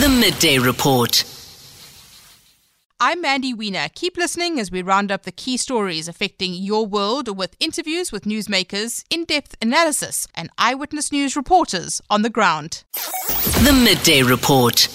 The Midday Report. I'm Mandy Wiener. Keep listening as we round up the key stories affecting your world with interviews with newsmakers, in depth analysis, and eyewitness news reporters on the ground. The Midday Report.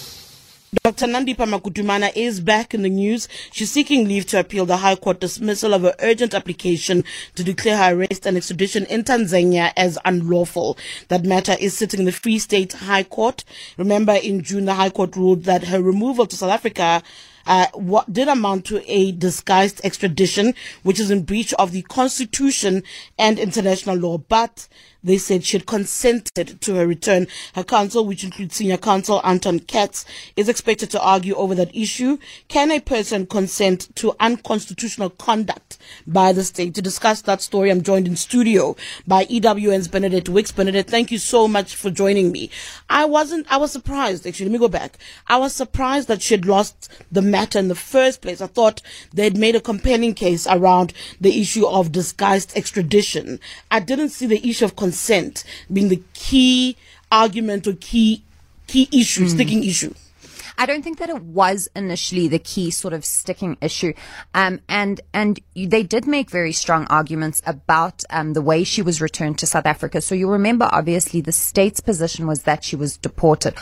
Dr. Nandipha Magudumana is back in the news. She's seeking leave to appeal the High Court dismissal of her urgent application to declare her arrest and extradition in Tanzania as unlawful. That matter is sitting in the Free State High Court. Remember, in June, the High Court ruled that her removal to South Africa uh, what did amount to a disguised extradition, which is in breach of the constitution and international law. But they said she had consented to her return. Her counsel, which includes senior counsel Anton Katz, is expected to argue over that issue. Can a person consent to unconstitutional conduct by the state? To discuss that story, I'm joined in studio by EWN's Benedict Wicks. Benedict, thank you so much for joining me. I wasn't, I was surprised, actually. Let me go back. I was surprised that she had lost the matter in the first place. I thought they'd made a compelling case around the issue of disguised extradition. I didn't see the issue of consent being the key argument or key key issue, mm. sticking issue. I don't think that it was initially the key sort of sticking issue. Um, and, and they did make very strong arguments about, um, the way she was returned to South Africa. So you remember, obviously, the state's position was that she was deported.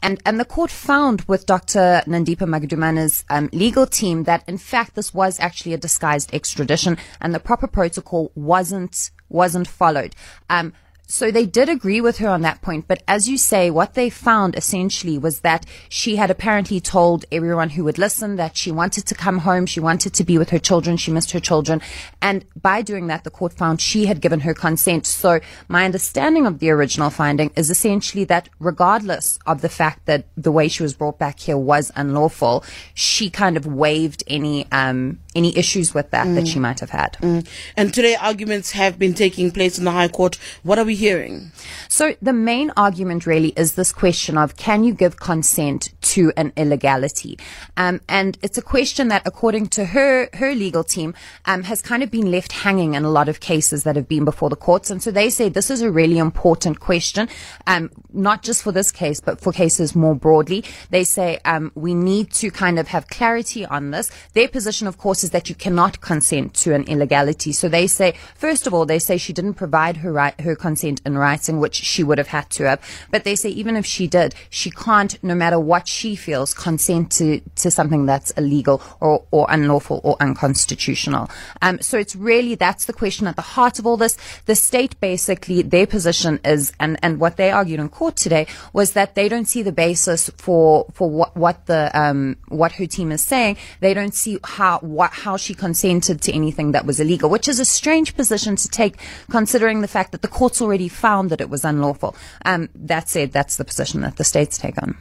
And, and the court found with Dr. Nandipha Magudumana's um, legal team that in fact this was actually a disguised extradition and the proper protocol wasn't, wasn't followed. Um, so they did agree with her on that point. But as you say, what they found essentially was that she had apparently told everyone who would listen that she wanted to come home. She wanted to be with her children. She missed her children. And by doing that, the court found she had given her consent. So my understanding of the original finding is essentially that regardless of the fact that the way she was brought back here was unlawful, she kind of waived any, um, any issues with that mm. that she might have had. Mm. And today arguments have been taking place in the High Court. What are we hearing? So the main argument really is this question of can you give consent to an illegality? Um, and it's a question that, according to her her legal team, um, has kind of been left hanging in a lot of cases that have been before the courts. And so they say this is a really important question, um, not just for this case, but for cases more broadly. They say um, we need to kind of have clarity on this. Their position, of course, is that you cannot consent to an illegality. So they say, first of all, they say she didn't provide her right, her consent in writing, which she would have had to have. But they say even if she did, she can't, no matter what she feels, consent to, to something that's illegal or, or unlawful or unconstitutional. Um, so it's really, that's the question at the heart of all this. The state basically, their position is, and, and what they argued in court today was that they don't see the basis for, for what, what the, um, what her team is saying. They don't see how, what, how she consented to anything that was illegal, which is a strange position to take considering the fact that the courts already found that it was unlawful. Um, that said, that's the position that the states take on.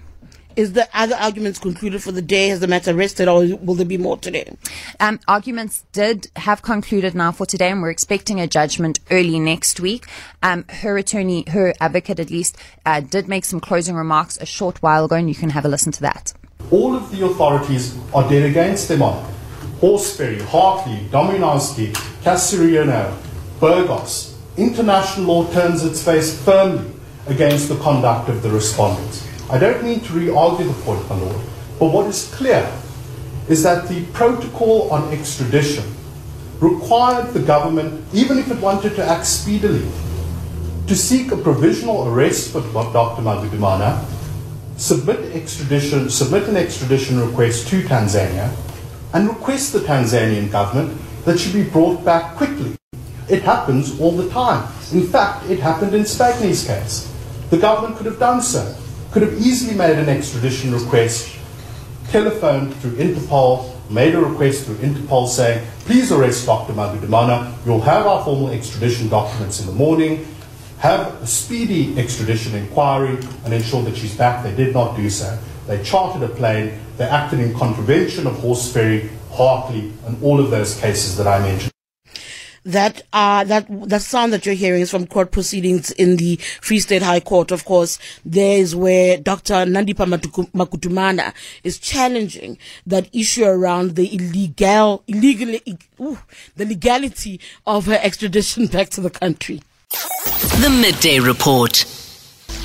Is the other arguments concluded for the day? Has the matter rested or will there be more today? Um, arguments did have concluded now for today and we're expecting a judgment early next week. Um, her attorney, her advocate at least, uh, did make some closing remarks a short while ago and you can have a listen to that. All of the authorities are dead against them on Horseferry, Hartley, Dominowski, Castoriano, Burgos. International law turns its face firmly against the conduct of the respondents. I don't mean to re-argue the point, my lord, but what is clear is that the protocol on extradition required the government, even if it wanted to act speedily, to seek a provisional arrest for Dr. Magudumana, submit extradition, submit an extradition request to Tanzania, and request the Tanzanian government that she be brought back quickly. It happens all the time. In fact, it happened in Spagni's case. The government could have done so, could have easily made an extradition request, telephoned through Interpol, made a request through Interpol saying, please arrest Dr. Magudumana, you'll have our formal extradition documents in the morning, have a speedy extradition inquiry and ensure that she's back. They did not do so. They chartered a plane, they acted in contravention of Horseferry, Hartley, and all of those cases that I mentioned. That uh, that the sound that you're hearing is from court proceedings in the Free State High Court. Of course, there is where Dr. Nandipha Magudumana is challenging that issue around the illegal, illegal, ooh, the legality of her extradition back to the country. The Midday Report.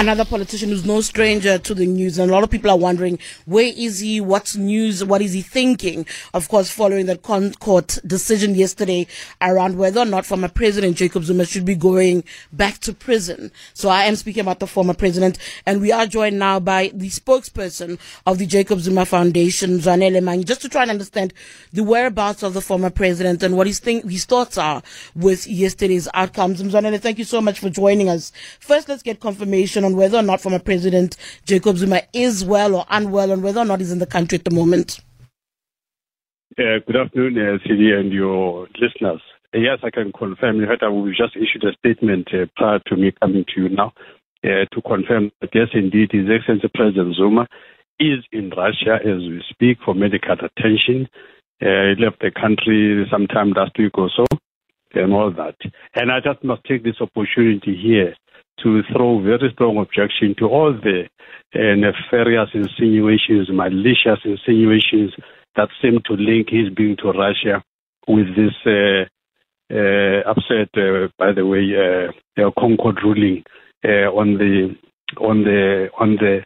Another politician who's no stranger to the news, and a lot of people are wondering where is he, what's news, what is he thinking? Of course, following the court decision yesterday around whether or not former President Jacob Zuma should be going back to prison. So I am speaking about the former president, and we are joined now by the spokesperson of the Jacob Zuma Foundation, Mzwanele Manyi, just to try and understand the whereabouts of the former president and what his, think, his thoughts are with yesterday's outcomes. Mzwanele, thank you so much for joining us. First, let's get confirmation on whether or not former President Jacob Zuma is well or unwell and whether or not he's in the country at the moment. Uh, good afternoon, uh, CD and your listeners. Uh, yes, I can confirm. You heard that we just issued a statement uh, prior to me coming to you now uh, to confirm that yes, indeed, His Excellency President Zuma is in Russia as we speak for medical attention. Uh, he left the country sometime last week or so and all that. And I just must take this opportunity here to throw very strong objection to all the uh, nefarious insinuations, malicious insinuations that seem to link his being to Russia with this uh, uh, upset, uh, by the way, uh, ConCourt ruling uh, on the on the on the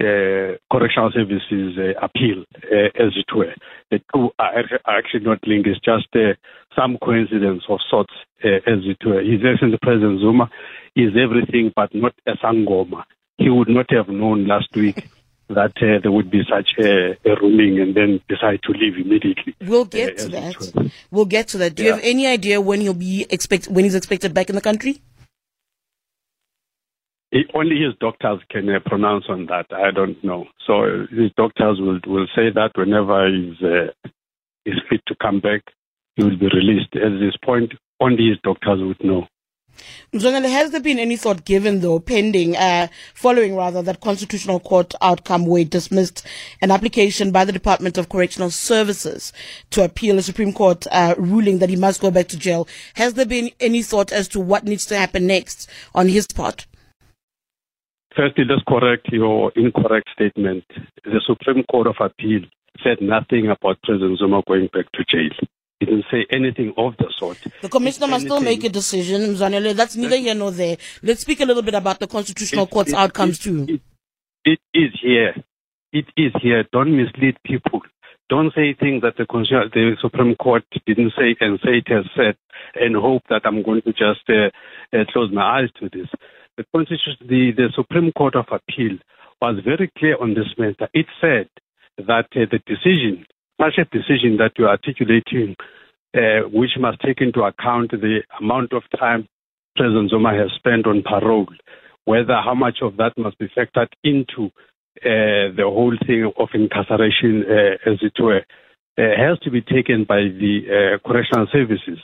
uh, correctional services uh, appeal, uh, as it were. The two are actually not linked. It's just uh, some coincidence of sorts, uh, as it were. His Excellency President Zuma is everything but not a sangoma. He would not have known last week that uh, there would be such a, a, ruling and then decide to leave immediately. We'll get to that. We'll get to that. Do yeah. you have any idea when he'll be expect when he's expected back in the country? Only his doctors can uh, pronounce on that. I don't know. So uh, his doctors will will say that whenever he's uh, is fit to come back, he will be released. At this point, only his doctors would know. Mzwanele, has there been any thought given, though, pending, uh, following rather that constitutional court outcome where it dismissed an application by the Department of Correctional Services to appeal a Supreme Court uh, ruling that he must go back to jail? Has there been any thought as to what needs to happen next on his part? Firstly, let's correct your incorrect statement. The Supreme Court of Appeal said nothing about President Zuma going back to jail. It didn't say anything of the sort. The commissioner must still make a decision, Mzwanele. That's neither here nor there. Let's speak a little bit about the Constitutional it, Court's it, outcomes it, too. it is here. It is here. Don't mislead people. Don't say things that the, the Supreme Court didn't say and say it has said and hope that I'm going to just uh, uh, close my eyes to this the the, the Supreme Court of Appeal was very clear on this matter. It said that uh, the decision, such a decision that you're articulating, uh, which must take into account the amount of time President Zuma has spent on parole, whether how much of that must be factored into uh, the whole thing of incarceration, uh, as it were, has to be taken by the uh, correctional services.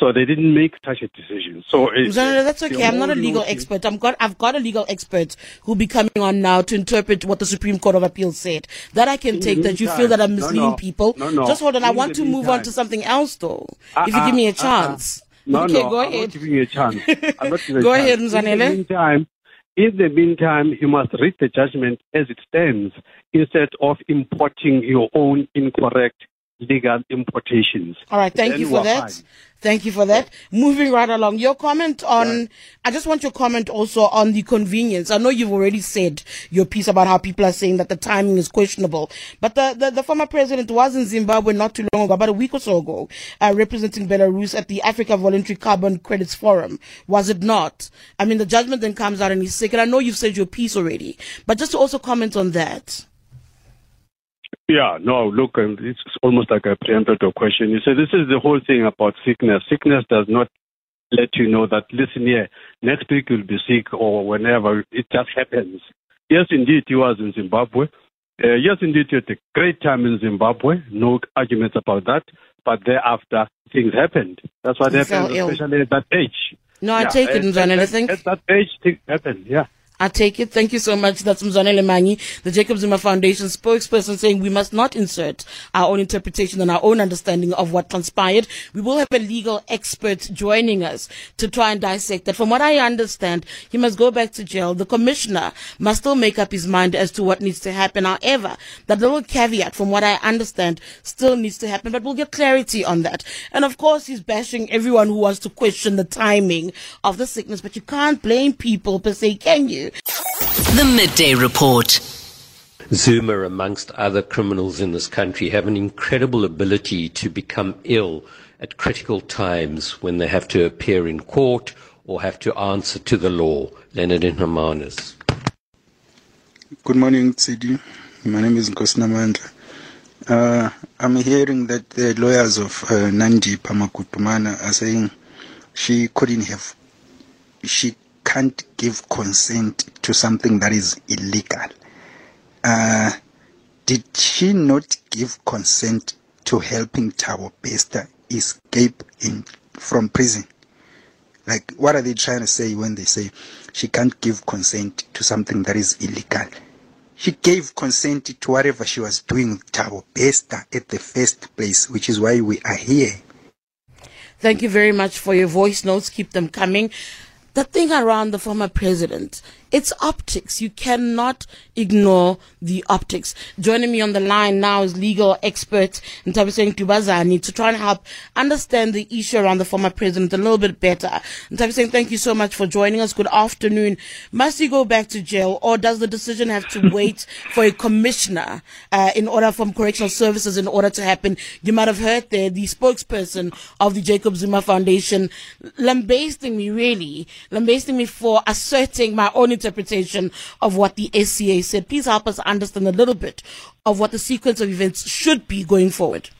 So they didn't make such a decision. So it, no, no, that's okay. I'm not a legal expert. I'm got, I've got a legal expert who'll be coming on now to interpret what the Supreme Court of Appeal said. That I can take. That you feel that I'm misleading no, no, people. No, no. Just hold on. I want to move on to something else, though. Uh, if you give me a uh-uh, uh-uh. chance. Uh, no, okay, no, go I'm ahead. not giving you a chance. I'm not go ahead, Mzwanele. In the meantime, in the meantime, you must read the judgment as it stands instead of importing your own incorrect legal importations. All right, thank then you for that. Fine. Thank you for that. Moving right along, your comment on, I just want your comment also on the convenience. I know you've already said your piece about how people are saying that the timing is questionable, but the, the, the former president was in Zimbabwe not too long ago, about a week or so ago, uh, representing Belarus at the Africa Voluntary Carbon Credits Forum. Was it not? I mean, the judgment then comes out and he's sick, and I know you've said your piece already, but just to also comment on that. Yeah, no, look, um, it's almost like a preempted question. You say this is the whole thing about sickness. Sickness does not let you know that, listen here, next week you'll be sick or whenever. It just happens. Yes, indeed, he was in Zimbabwe. Uh, yes, indeed, he had a great time in Zimbabwe. No arguments about that. But thereafter, things happened. That's what happened, especially at that age. No, I take it, John. Anything? At that age, things happened, yeah. I take it. Thank you so much. That's Mzwanele Manyi, the Jacob Zuma Foundation spokesperson saying we must not insert our own interpretation and our own understanding of what transpired. We will have a legal expert joining us to try and dissect that. From what I understand, he must go back to jail. The commissioner must still make up his mind as to what needs to happen. However, that little caveat, from what I understand, still needs to happen, but we'll get clarity on that. And of course, he's bashing everyone who wants to question the timing of the sickness, but you can't blame people per se, can you? You. The Midday Report. Zuma, amongst other criminals in this country, have an incredible ability to become ill at critical times when they have to appear in court or have to answer to the law. Leonard Hermanus. Good morning, Tsidi. My name is Nkosnamandla. Uh, I'm hearing that the lawyers of uh, Nandipha Magudumana are saying she couldn't have, she can't give consent to something that is illegal. Uh, did she not give consent to helping Thabo Bester escape in, from prison? Like, what are they trying to say when they say she can't give consent to something that is illegal? She gave consent to whatever she was doing with Bester at the first place, which is why we are here. Thank you very much for your voice notes. Keep them coming. The thing around the former president, it's optics. You cannot ignore the optics. Joining me on the line now is legal expert Ntabiseng Dubazani to try and help understand the issue around the former president a little bit better. Ntabiseng, thank you so much for joining us. Good afternoon. Must he go back to jail or does the decision have to wait for a commissioner uh, in order from correctional services in order to happen? You might have heard there the spokesperson of the Jacob Zuma Foundation lambasting me really, lambasting me for asserting my own interpretation of what the SCA said. Please help us understand a little bit of what the sequence of events should be going forward.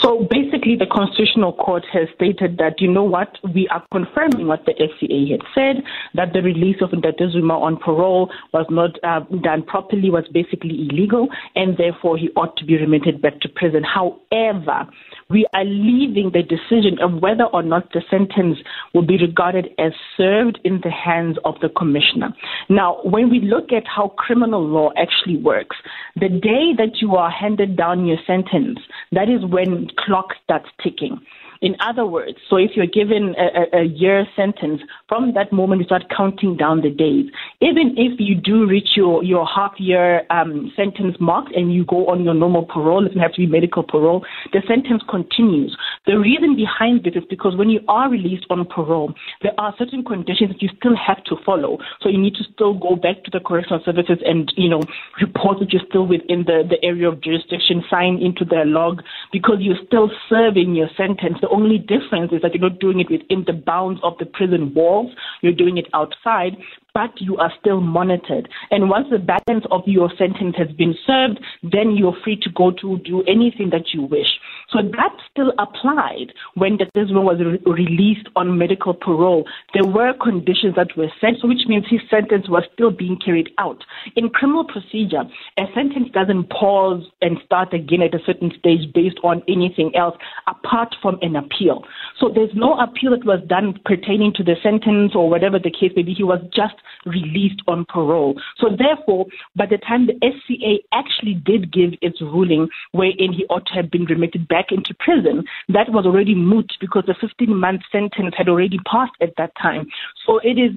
So basically, the Constitutional Court has stated that, you know what, we are confirming what the SCA had said, that the release of Ntate Zuma on parole was not uh, done properly, was basically illegal, and therefore he ought to be remitted back to prison. However, we are leaving the decision of whether or not the sentence will be regarded as served in the hands of the commissioner. Now, when we look at how criminal law actually works, the day that you are handed down your sentence, that is when clock starts ticking. In other words, so if you're given a, a, a, year sentence, from that moment you start counting down the days. Even if you do reach your, your half year um, sentence mark and you go on your normal parole, it doesn't have to be medical parole, the sentence continues. The reason behind this is because when you are released on parole, there are certain conditions that you still have to follow. So you need to still go back to the correctional services and, you know, report that you're still within the, the area of jurisdiction, sign into their log because you're still serving your sentence. The only difference is that you're not doing it within the bounds of the prison walls, you're doing it outside, but you are still monitored. And once the balance of your sentence has been served, then you're free to go to do anything that you wish. So that still applied when the Desmond was re- released on medical parole. There were conditions that were set, so which means his sentence was still being carried out. In criminal procedure, a sentence doesn't pause and start again at a certain stage based on anything else apart from an appeal. So there's no appeal that was done pertaining to the sentence or whatever the case may be. He was just released on parole. So therefore, by the time the SCA actually did give its ruling wherein he ought to have been remitted back into prison, that was already moot because the 15 month sentence had already passed at that time. So it is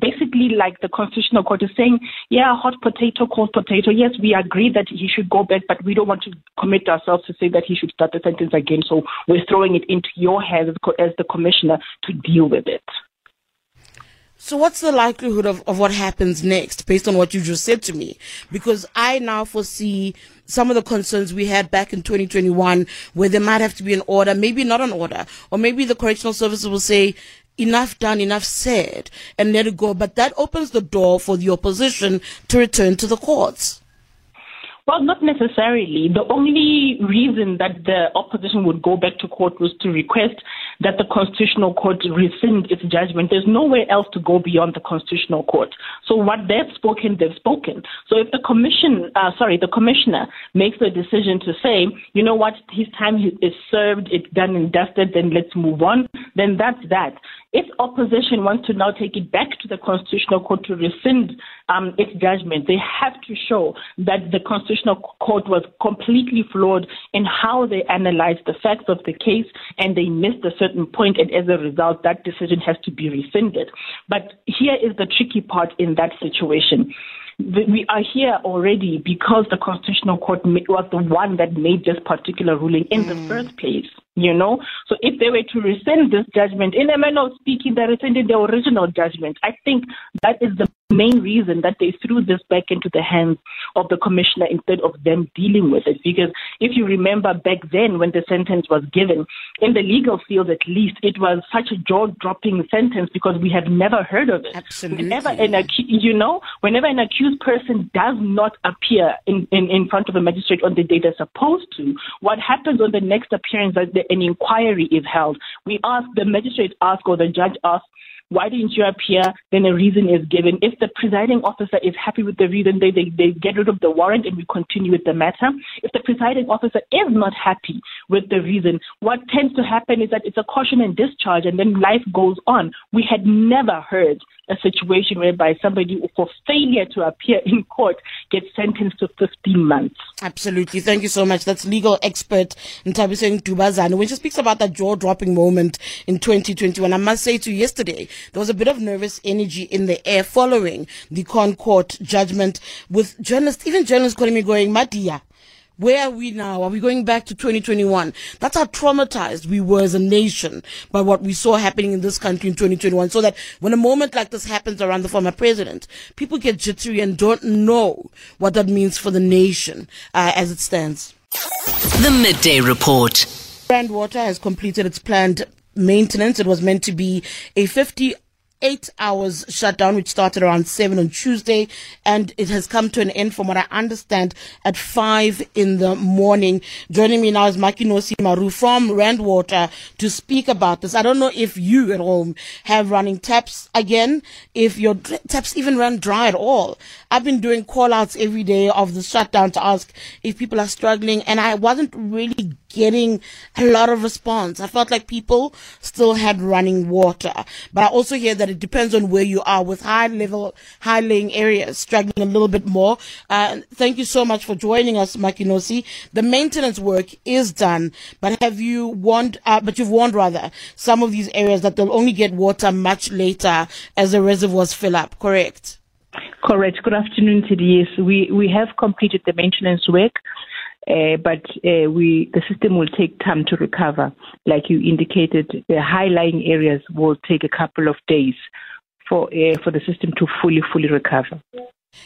basically like the Constitutional Court is saying, yeah, hot potato, cold potato. Yes, we agree that he should go back, but we don't want to commit ourselves to say that he should start the sentence again. So we're throwing it into your hands as the commissioner to deal with it. So what's the likelihood of, of what happens next based on what you just said to me? Because I now foresee some of the concerns we had back in 2021 where there might have to be an order, maybe not an order, or maybe the correctional services will say, enough done, enough said, and let it go. But that opens the door for the opposition to return to the courts. Well, not necessarily. The only reason that the opposition would go back to court was to request that the Constitutional Court rescind its judgment. There's nowhere else to go beyond the Constitutional Court. So what they've spoken, they've spoken. So if the commission, uh, sorry, the commissioner makes the decision to say, you know what, his time is served, it's done and dusted, then let's move on, then that's that. If opposition wants to now take it back to the Constitutional Court to rescind um, its judgment, they have to show that the Constitutional Court was completely flawed in how they analyzed the facts of the case and they missed a certain point, and as a result, that decision has to be rescinded. But here is the tricky part in that situation we are here already because the Constitutional Court was the one that made this particular ruling in mm. the first place. You know, so if they were to rescind this judgment, in a manner of speaking, they rescinded the original judgment. I think that is the main reason that they threw this back into the hands of the commissioner instead of them dealing with it. Because if you remember back then when the sentence was given, in the legal field at least, it was such a jaw dropping sentence because we have never heard of it. Absolutely. Whenever an acu- you know, whenever an accused person does not appear in, in, in front of a magistrate on the day they're supposed to, what happens on the next appearance that the, an inquiry is held? We ask, the magistrate asks or the judge asks, why didn't you appear? Then a reason is given. If the presiding officer is happy with the reason, they, they, they get rid of the warrant and we continue with the matter. If the presiding officer is not happy with the reason, what tends to happen is that it's a caution and discharge and then life goes on. We had never heard a situation whereby somebody for failure to appear in court gets sentenced to 15 months. Absolutely. Thank you so much. That's legal expert Ntabiseng Dubazane. When she speaks about that jaw dropping moment in 2021, I must say to you yesterday, there was a bit of nervous energy in the air following the ConCourt judgment with journalists, even journalists calling me going, Madia. Where are we now? Are we going back to 2021? That's how traumatized we were as a nation by what we saw happening in this country in 2021. So that when a moment like this happens around the former president, people get jittery and don't know what that means for the nation uh, as it stands. The Midday Report. Rand Water has completed its planned maintenance. It was meant to be a 50 eight hours shutdown, which started around seven on Tuesday, and it has come to an end, from what I understand, at five in the morning. Joining me now is Makenosi Maroo from Rand Water to speak about this. I don't know if you at home have running taps again, if your taps even run dry at all. I've been doing call outs every day of the shutdown to ask if people are struggling, and I wasn't really getting a lot of response. I felt like people still had running water. But I also hear that it depends on where you are with high level, high laying areas struggling a little bit more. Uh, thank you so much for joining us, Makenosi. The maintenance work is done, but have you warned, uh, but you've warned rather some of these areas that they'll only get water much later as the reservoirs fill up, correct? Correct. Good afternoon, TD. Yes, we, we have completed the maintenance work. Uh, but uh, we the system will take time to recover. Like you indicated, the high lying areas will take a couple of days for uh, for the system to fully fully recover.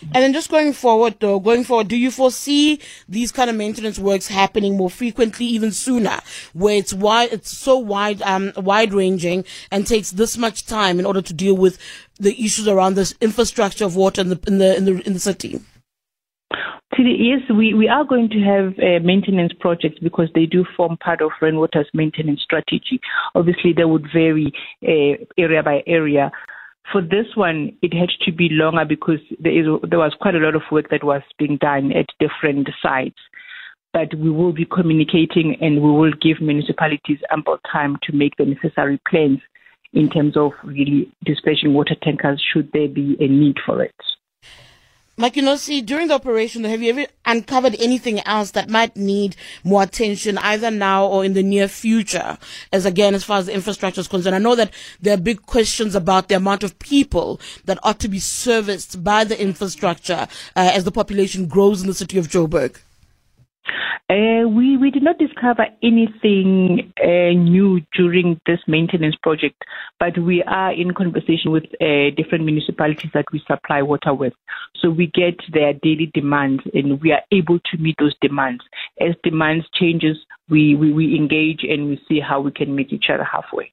And then just going forward, though, going forward, do you foresee these kind of maintenance works happening more frequently, even sooner, where it's wide, it's so wide, um, wide ranging and takes this much time in order to deal with the issues around this infrastructure of water in the in the in the, in the city? Yes, we, we are going to have uh, maintenance projects because they do form part of Rand Water's maintenance strategy. Obviously, they would vary uh, area by area. For this one, it had to be longer because there, is, there was quite a lot of work that was being done at different sites. But we will be communicating and we will give municipalities ample time to make the necessary plans in terms of really dispatching water tankers should there be a need for it. Makenosi, during the operation, have you ever uncovered anything else that might need more attention, either now or in the near future? As again, as far as the infrastructure is concerned, I know that there are big questions about the amount of people that ought to be serviced by the infrastructure uh, as the population grows in the city of Joburg. Uh, we, we did not discover anything uh, new during this maintenance project, but we are in conversation with uh, different municipalities that we supply water with. So we get their daily demands and we are able to meet those demands. As demands changes, we, we, we engage and we see how we can meet each other halfway.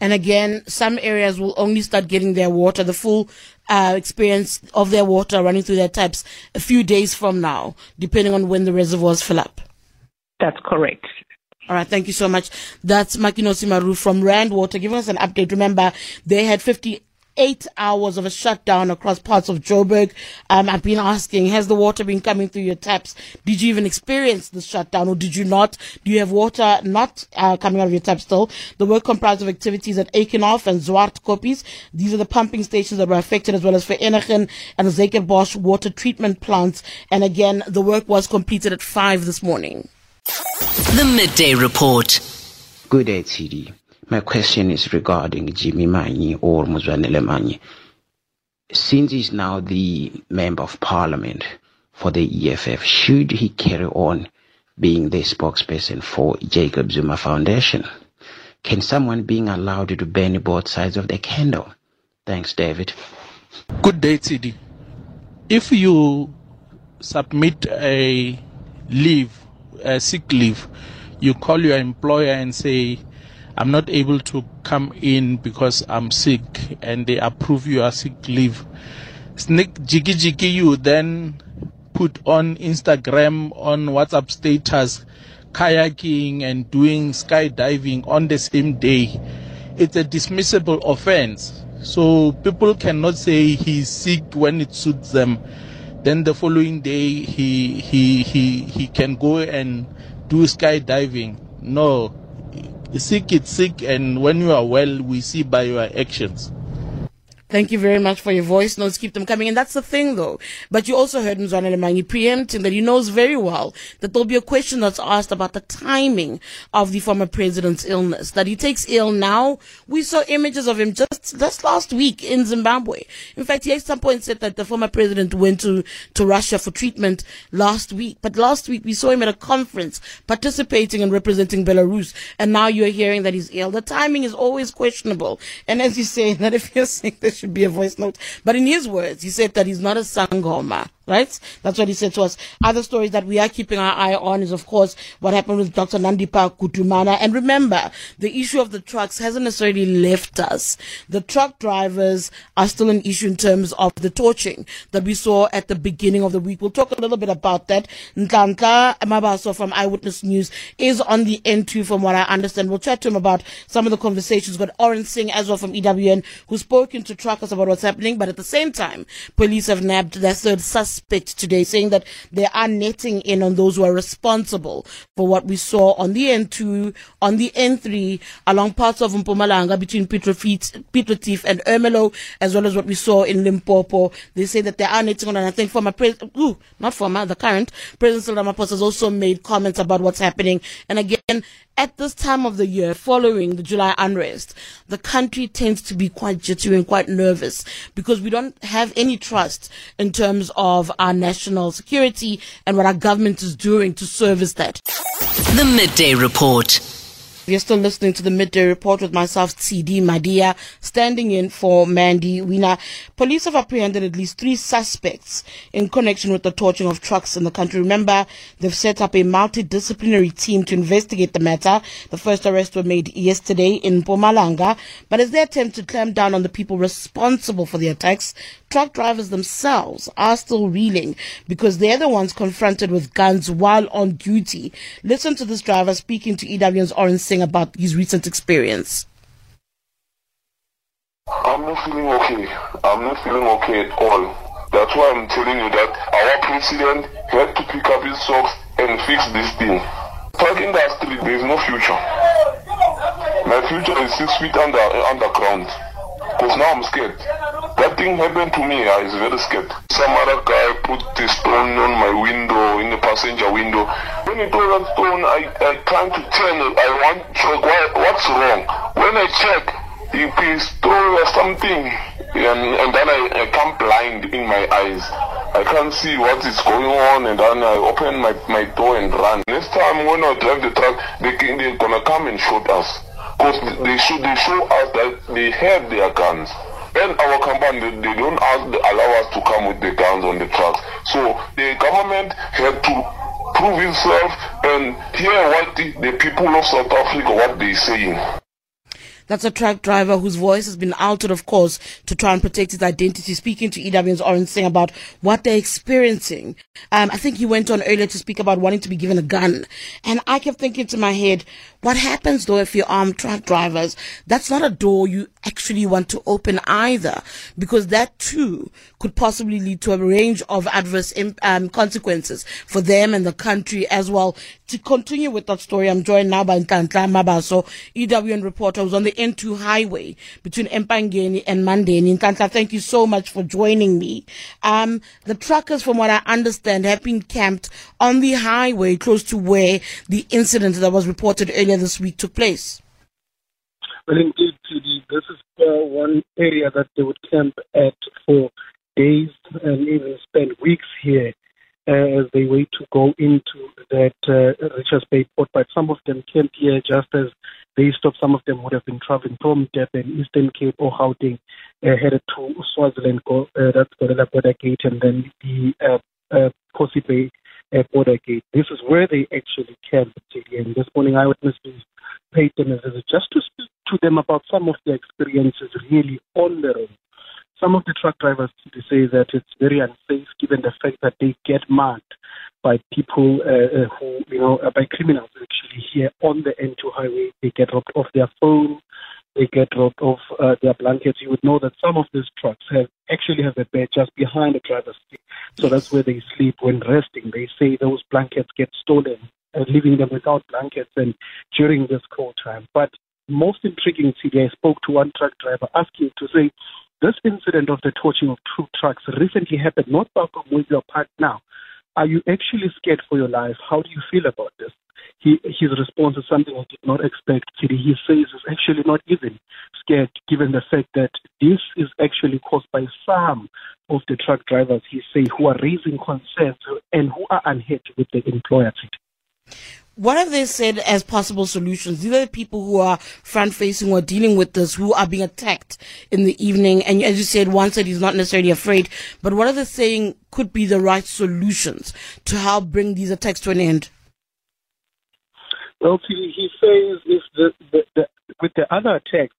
And again, some areas will only start getting their water, the full uh, experience of their water running through their taps a few days from now, depending on when the reservoirs fill up. That's correct. All right, thank you so much. That's Makenosi Maroo from Rand Water giving us an update. Remember, they had 50 eight hours of a shutdown across parts of Joburg. Um, I've been asking, has the water been coming through your taps? Did you even experience the shutdown or did you not? Do you have water not uh, coming out of your tap still? The work comprised of activities at Eikenhof and Zwartkopjes. These are the pumping stations that were affected as well as for Vereeniging and Zuikerbosch water treatment plants. And again, the work was completed at five this morning. The Midday Report. Good day, TD. My question is regarding Jimmy Manyi or Muzwanele Manyi. Since he's now the member of parliament for the EFF, should he carry on being the spokesperson for Jacob Zuma Foundation? Can someone being allowed to burn both sides of the candle? Thanks, David. Good day, TD. If you submit a leave, a sick leave, you call your employer and say, I'm not able to come in because I'm sick, and they approve your sick leave. Sneak jiggy jiggy you then put on Instagram, on WhatsApp status, kayaking and doing skydiving on the same day. It's a dismissible offense. So people cannot say he's sick when it suits them. Then the following day he he he he can go and do skydiving. No. Sick it's sick and when you are well we see by your actions. Thank you very much for your voice notes. Keep them coming. And that's the thing though. But you also heard Mzwanele Manyi preempting that he knows very well that there'll be a question that's asked about the timing of the former president's illness. That he takes ill now. We saw images of him just, just last week in Zimbabwe. In fact, he at some point said that the former president went to, to Russia for treatment last week. But last week we saw him at a conference participating and representing Belarus. And now you're hearing that he's ill. The timing is always questionable. And as you say, that if you're sick, should be a voice note. But in his words, he said that he's not a sangoma right? That's what he said to us. Other stories that we are keeping our eye on is, of course, what happened with Dr. Nandipha Kutumana. And remember, the issue of the trucks hasn't necessarily left us. The truck drivers are still an issue in terms of the torching that we saw at the beginning of the week. We'll talk a little bit about that. Nhlanhla Mabaso from Eyewitness News is on the N2 from what I understand. We'll chat to him about some of the conversations. We've got Singh as well from EWN who's spoken to truckers about what's happening. But at the same time, police have nabbed their third suspect today, saying that they are netting in on those who are responsible for what we saw on the N2, on the N3, along parts of Mpumalanga between Piet Retief and Ermelo, as well as what we saw in Limpopo. They say that they are netting on, and I think former president, ooh, not former, the current President Ramaphosa has also made comments about what's happening. And again, at this time of the year, following the July unrest, the country tends to be quite jittery and quite nervous because we don't have any trust in terms of our national security and what our government is doing to service that. The Midday Report. You're still listening to the midday report with myself, TD Madia, standing in for Mandy Wiener. Police have apprehended at least three suspects in connection with the torching of trucks in the country. Remember, they've set up a multidisciplinary team to investigate the matter. The first arrests were made yesterday in Mpumalanga, but as they attempt to clamp down on the people responsible for the attacks, truck drivers themselves are still reeling because they're the ones confronted with guns while on duty. Listen to this driver speaking to EWN's Orrin about his recent experience? I'm not feeling okay. I'm not feeling okay at all. That's why I'm telling you that our president had to pick up his socks and fix this thing. Truck industry, there is no future. My future is six feet under underground. Because now I'm scared. Thing happened to me, I was very scared. Some other guy put the stone on my window, in the passenger window. When he threw that stone, I, I tried to turn it. I want to check what, what's wrong. When I check, he, he stole something. And, and then I, I come blind in my eyes. I can't see what is going on and then I open my, my door and run. Next time when I drive the truck, they, they're gonna come and shoot us. Because they show, they show us that they have their guns. And our company, they, don't allow us to come with the guns on the trucks. So the government had to prove itself and hear what the, the people of South Africa, what they're saying. That's a truck driver whose voice has been altered, of course, to try and protect his identity, speaking to EWN's Orrin Singh about what they're experiencing. Um, I think he went on earlier to speak about wanting to be given a gun. And I kept thinking to my head, what happens though if you're armed truck drivers? That's not a door you actually want to open either, because that too could possibly lead to a range of adverse um, consequences for them and the country as well. To continue with that story, I'm joined now by Nhlanhla Mabaso, EWN reporter who's on the N2 highway between Empangeni and Mandeni. Nhlanhla, thank you so much for joining me. Um, the truckers, from what I understand, have been camped on the highway close to where the incident that was reported earlier this week took place. Well, indeed, this is uh, one area that they would camp at for days and even spend weeks here uh, as they wait to go into that uh, Richards Bay port. But some of them camp here just as based off some of them would have been traveling from Durban, Eastern Cape, or Gauteng, uh, headed to Swaziland, uh, that's Golela Border Gate, and then the uh, uh, Kosi Bay uh, Border Gate. This is where they actually camped. And this morning, Eyewitness News paid them a visit just to speak to them about some of their experiences really on the road. Some of the truck drivers say that it's very unsafe given the fact that they get mugged by people uh, uh, who, you know, uh, by criminals actually here on the N2 highway. They get robbed of their phone, they get robbed of uh, their blankets. You would know that some of these trucks have actually have a bed just behind the driver's seat. So that's where they sleep when resting. They say those blankets get stolen, uh, leaving them without blankets and during this cold time. But most intriguing, CD, I spoke to one truck driver asking to say, this incident of the torching of two trucks recently happened not far from where you are now. Are you actually scared for your life? How do you feel about this? He, his response is something I did not expect. He says he's actually not even scared, given the fact that this is actually caused by some of the truck drivers, he says, who are raising concerns and who are unhappy with the employer. What have they said as possible solutions? These are the people who are front facing or dealing with this, who are being attacked in the evening. And as you said, one said he's not necessarily afraid, but what are they saying could be the right solutions to help bring these attacks to an end? Well, he says if the, the, the with the other attacks,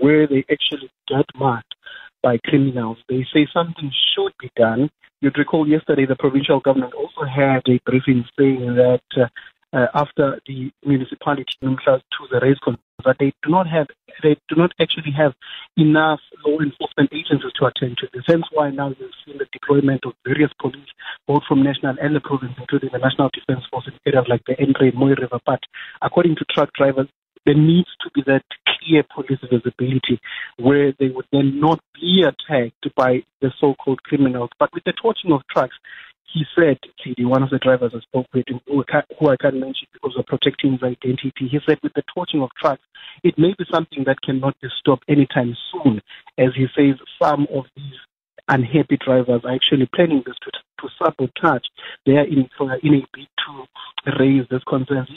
where they actually get marked by criminals, they say something should be done. You'd recall yesterday the provincial government also had a briefing saying that uh, uh, after the municipality to the concerns that they do not have they do not actually have enough law enforcement agencies to attend to this. Hence why now you've seen the deployment of various police, both from national and the province, including the National Defence Force in areas like the N3 Mooi River. But according to truck drivers, there needs to be that clear police visibility where they would then not be attacked by the so-called criminals. But with the torching of trucks, he said, CD, one of the drivers I spoke with, who I can't mention because of protecting his identity, he said with the torching of trucks, it may be something that cannot be stopped anytime soon. As he says, some of these unhappy drivers are actually planning this to, to sabotage their in, in a bid to raise these concerns.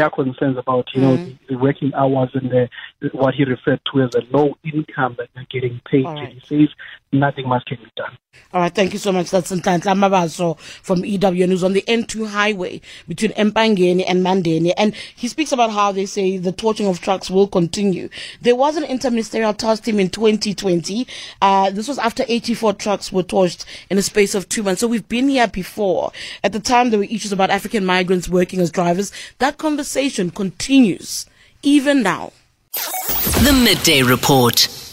are concerns about, you know, mm. the, the, working hours and the, what he referred to as a low income that they're getting paid. Right. He says nothing much can be done. All right, thank you so much. That's Nhlanhla Mabaso from EW News on the N2 highway between Empangeni and Mandeni. And he speaks about how they say the torching of trucks will continue. There was an interministerial task team in 2020. Uh, this was after 84 trucks were torched in a space of two months. So we've been here before. At the time, there were issues about African migrants working as drivers. That conversation continues even now. The Midday Report.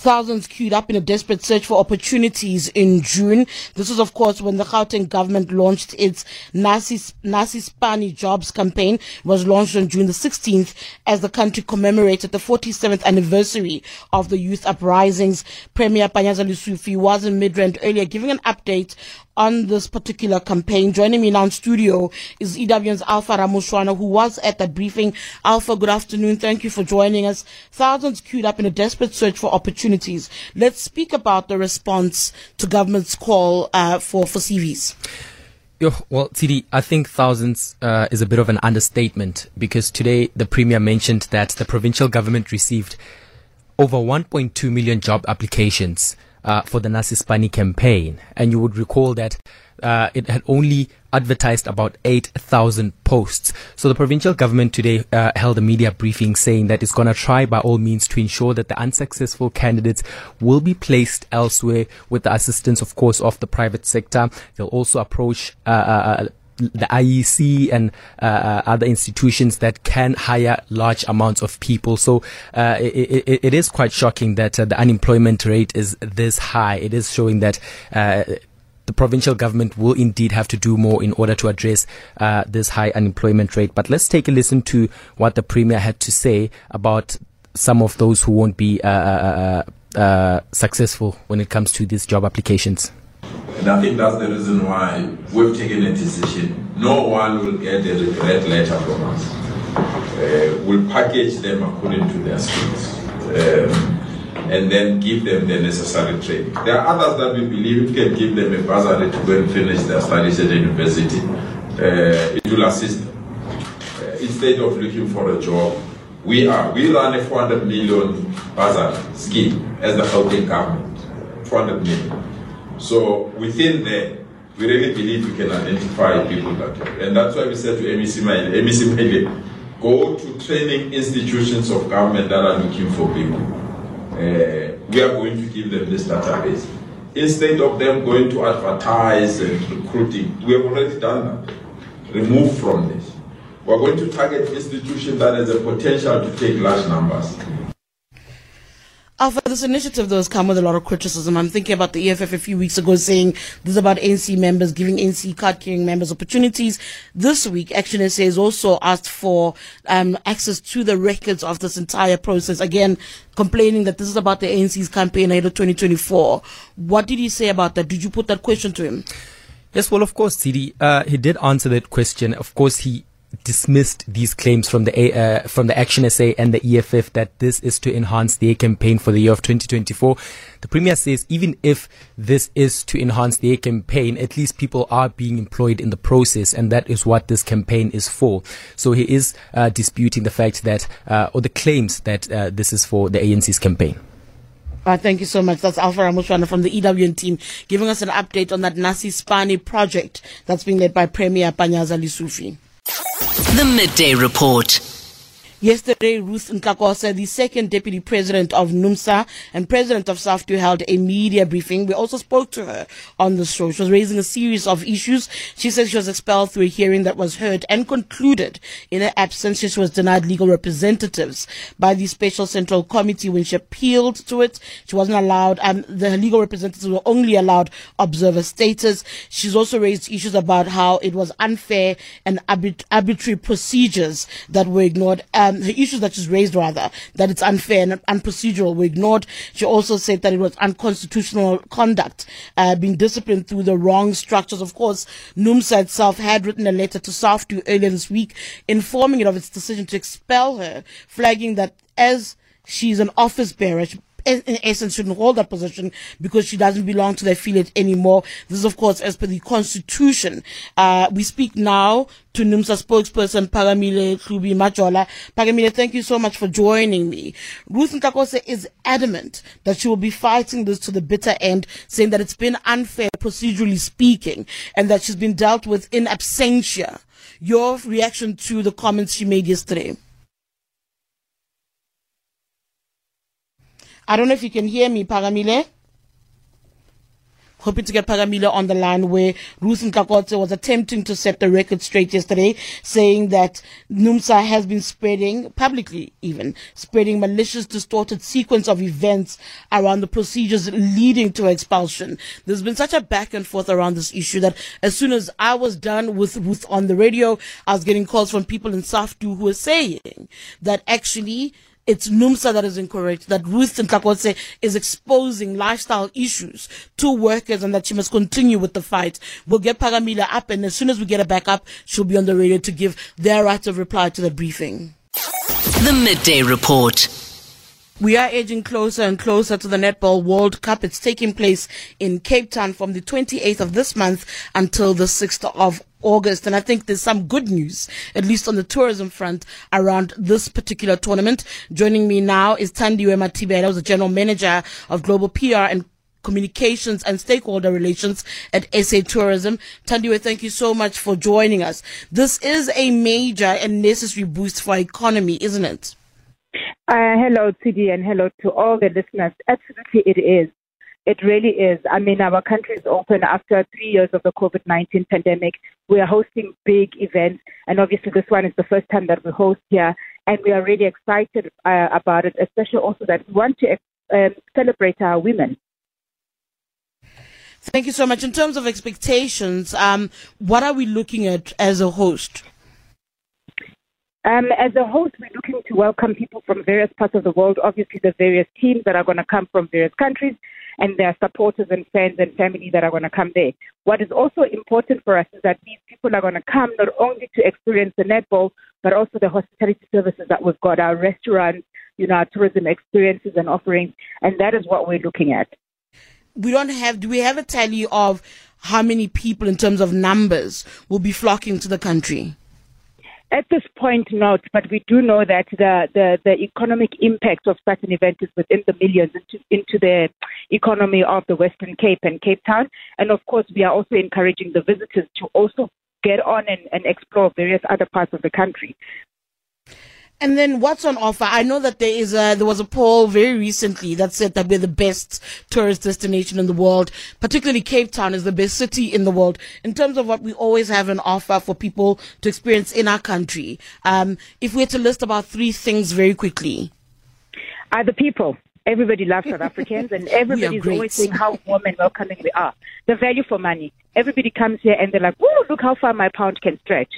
Thousands queued up in a desperate search for opportunities in June. This was, of course, when the Gauteng government launched its Nasi, Nasi Spani Jobs campaign. Was launched on June the 16th as the country commemorated the 47th anniversary of the youth uprisings. Premier Panyaza Lesufi was in Midrand earlier giving an update on this particular campaign. Joining me now in studio is EWN's Alpha Ramushwana, who was at that briefing. Alpha, good afternoon. Thank you for joining us. Thousands queued up in a desperate search for opportunities. Let's speak about the response to government's call uh, for, for CVs. Well, TD, I think thousands uh, is a bit of an understatement because today the Premier mentioned that the provincial government received over 1.2 million job applications uh, for the Nasi Spani campaign. And you would recall that uh, it had only advertised about 8,000 posts. So the provincial government today uh, held a media briefing saying that it's going to try by all means to ensure that the unsuccessful candidates will be placed elsewhere with the assistance, of course, of the private sector. They'll also approach uh, uh, uh the IEC and uh, uh, other institutions that can hire large amounts of people. So uh, it, it, it is quite shocking that uh, the unemployment rate is this high. It is showing that uh, the provincial government will indeed have to do more in order to address uh, this high unemployment rate. But let's take a listen to what the premier had to say about some of those who won't be successful when it comes to these job applications. And I think that's the reason why we've taken a decision. No one will get a regret letter from us. Uh, we'll package them according to their skills um, and then give them the necessary training. There are others that we believe can give them a bursary to go and finish their studies at the university. Uh, it will assist them. Uh, instead of looking for a job, We are. We run a 400 million bursary scheme as the Gauteng government. 400 million. So within there, we really believe we can identify people that way. And that's why we said to MEC Maile, MEC Maile, go to training institutions of government that are looking for people. Uh, we are going to give them this database. Instead of them going to advertise and recruiting, we have already done that. Remove from this. We're going to target institutions that has a potential to take large numbers. Alpha, this initiative though has come with a lot of criticism. I'm thinking about the EFF a few weeks ago saying this is about ANC members giving ANC card carrying members opportunities. This week, Action SA has also asked for um, access to the records of this entire process. Again, complaining that this is about the ANC's campaign ahead of 2024. What did he say about that? Did you put that question to him? Yes, well, of course, CD. Uh, he did answer that question. Of course, he dismissed these claims from the uh, from the Action SA and the EFF that this is to enhance their campaign for the year of 2024. The Premier says even if this is to enhance their campaign, at least people are being employed in the process, and that is what this campaign is for. So he is uh, disputing the fact that, uh, or the claims that uh, this is for the ANC's campaign. Uh, thank you so much. That's Alpha Ramushwana from the EWN team giving us an update on that Nasi iSpani project that's being led by Premier Panyaza Lesufi. The Midday Report. Yesterday, Ruth Ntlokotse, the second deputy president of NUMSA and president of SAFTU, held a media briefing. We also spoke to her on the show. She was raising a series of issues. She says she was expelled through a hearing that was heard and concluded in her absence. She was denied legal representatives by the Special Central Committee when she appealed to it. She wasn't allowed, and um, the legal representatives were only allowed observer status. She's also raised issues about how it was unfair and arbitrary procedures that were ignored. Um, um, the issues that she's raised rather that it's unfair and unprocedural were ignored. She also said that it was unconstitutional conduct, uh, being disciplined through the wrong structures. Of course, NUMSA itself had written a letter to SAFTU earlier this week informing it of its decision to expel her, flagging that as she's an office bearer, in, essence shouldn't hold that position because she doesn't belong to the affiliate anymore. This is, of course, as per the constitution. Uh, we speak now to NUMSA spokesperson Paramile Klubi Majola. Phakamile, thank you so much for joining me. Ruth Ntlokotse is adamant that she will be fighting this to the bitter end, saying that it's been unfair, procedurally speaking, and that she's been dealt with in absentia. Your reaction to the comments she made yesterday? I don't know if you can hear me, Phakamile. Hoping to get Phakamile on the line where Ruth Ntlokotse was attempting to set the record straight yesterday, saying that NUMSA has been spreading, publicly even, spreading malicious, distorted sequence of events around the procedures leading to expulsion. There's been such a back and forth around this issue that as soon as I was done with Ruth on the radio, I was getting calls from people in SAFTU who were saying that actually it's NUMSA that is incorrect, that Ruth Ntlokotse is exposing lifestyle issues to workers and that she must continue with the fight. We'll get Phakamile up and as soon as we get her back up, she'll be on the radio to give their right of reply to the briefing. The Midday Report. We are edging closer and closer to the Netball World Cup. It's taking place in Cape Town from the 28th of this month until the 6th of August. And I think there's some good news, at least on the tourism front, around this particular tournament. Joining me now is Thandiwe Matibela, who's the general manager of global PR and communications and stakeholder relations at SA Tourism. Thandiwe, thank you so much for joining us. This is a major and necessary boost for our economy, isn't it? Uh, hello, TD, and hello to all the listeners. Absolutely, it is. It really is. I mean, our country is open after three years of the COVID 19 pandemic. We are hosting big events, and obviously, this one is the first time that we host here, and we are really excited uh, about it, especially also that we want to um, celebrate our women. Thank you so much. In terms of expectations, um, what are we looking at as a host? Um, as a host, we're looking to welcome people from various parts of the world, obviously, the various teams that are going to come from various countries, and their supporters and friends and family that are going to come there. What is also important for us is that these people are going to come not only to experience the netball, but also the hospitality services that we've got, our restaurants, you know, our tourism experiences and offerings, and that is what we're looking at. We don't have, do we have a tally of how many people in terms of numbers will be flocking to the country? At this point, not, but we do know that the, the, the economic impact of such an event is within the millions into, into the economy of the Western Cape and Cape Town. And of course, we are also encouraging the visitors to also get on and, and explore various other parts of the country. And then what's on offer? I know that there is a, there was a poll very recently that said that we're the best tourist destination in the world, particularly Cape Town is the best city in the world in terms of what we always have an offer for people to experience in our country. Um, if we had to list about three things very quickly. Are the people. Everybody loves South Africans and everybody's always saying how warm and welcoming we are. The value for money. Everybody comes here and they're like, oh, look how far my pound can stretch.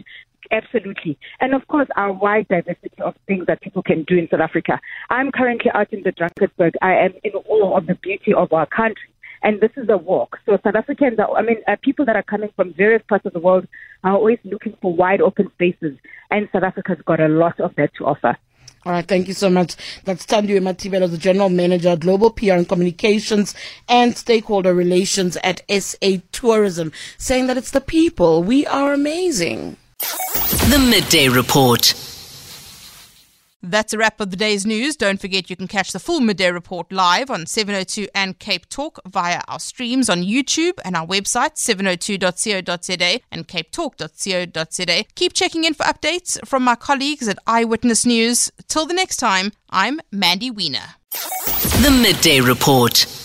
Absolutely. And of course, our wide diversity of things that people can do in South Africa. I'm currently out in the Drakensberg. I am in awe of the beauty of our country. And this is a walk. So South Africans, are, I mean, uh, people that are coming from various parts of the world are always looking for wide open spaces. And South Africa's got a lot of that to offer. All right, thank you so much. That's Thandiwe Matibelo, the General Manager, Global PR and Communications and Stakeholder Relations at SA Tourism, saying that it's the people. We are amazing. The Midday Report. That's a wrap of the day's news. Don't forget you can catch the full midday report live on 702 and Cape Talk via our streams on YouTube and our website 702.co.za and capetalk.co.za. Keep checking in for updates from my colleagues at Eyewitness News. Till the next time, I'm Mandy Wiener. The Midday Report.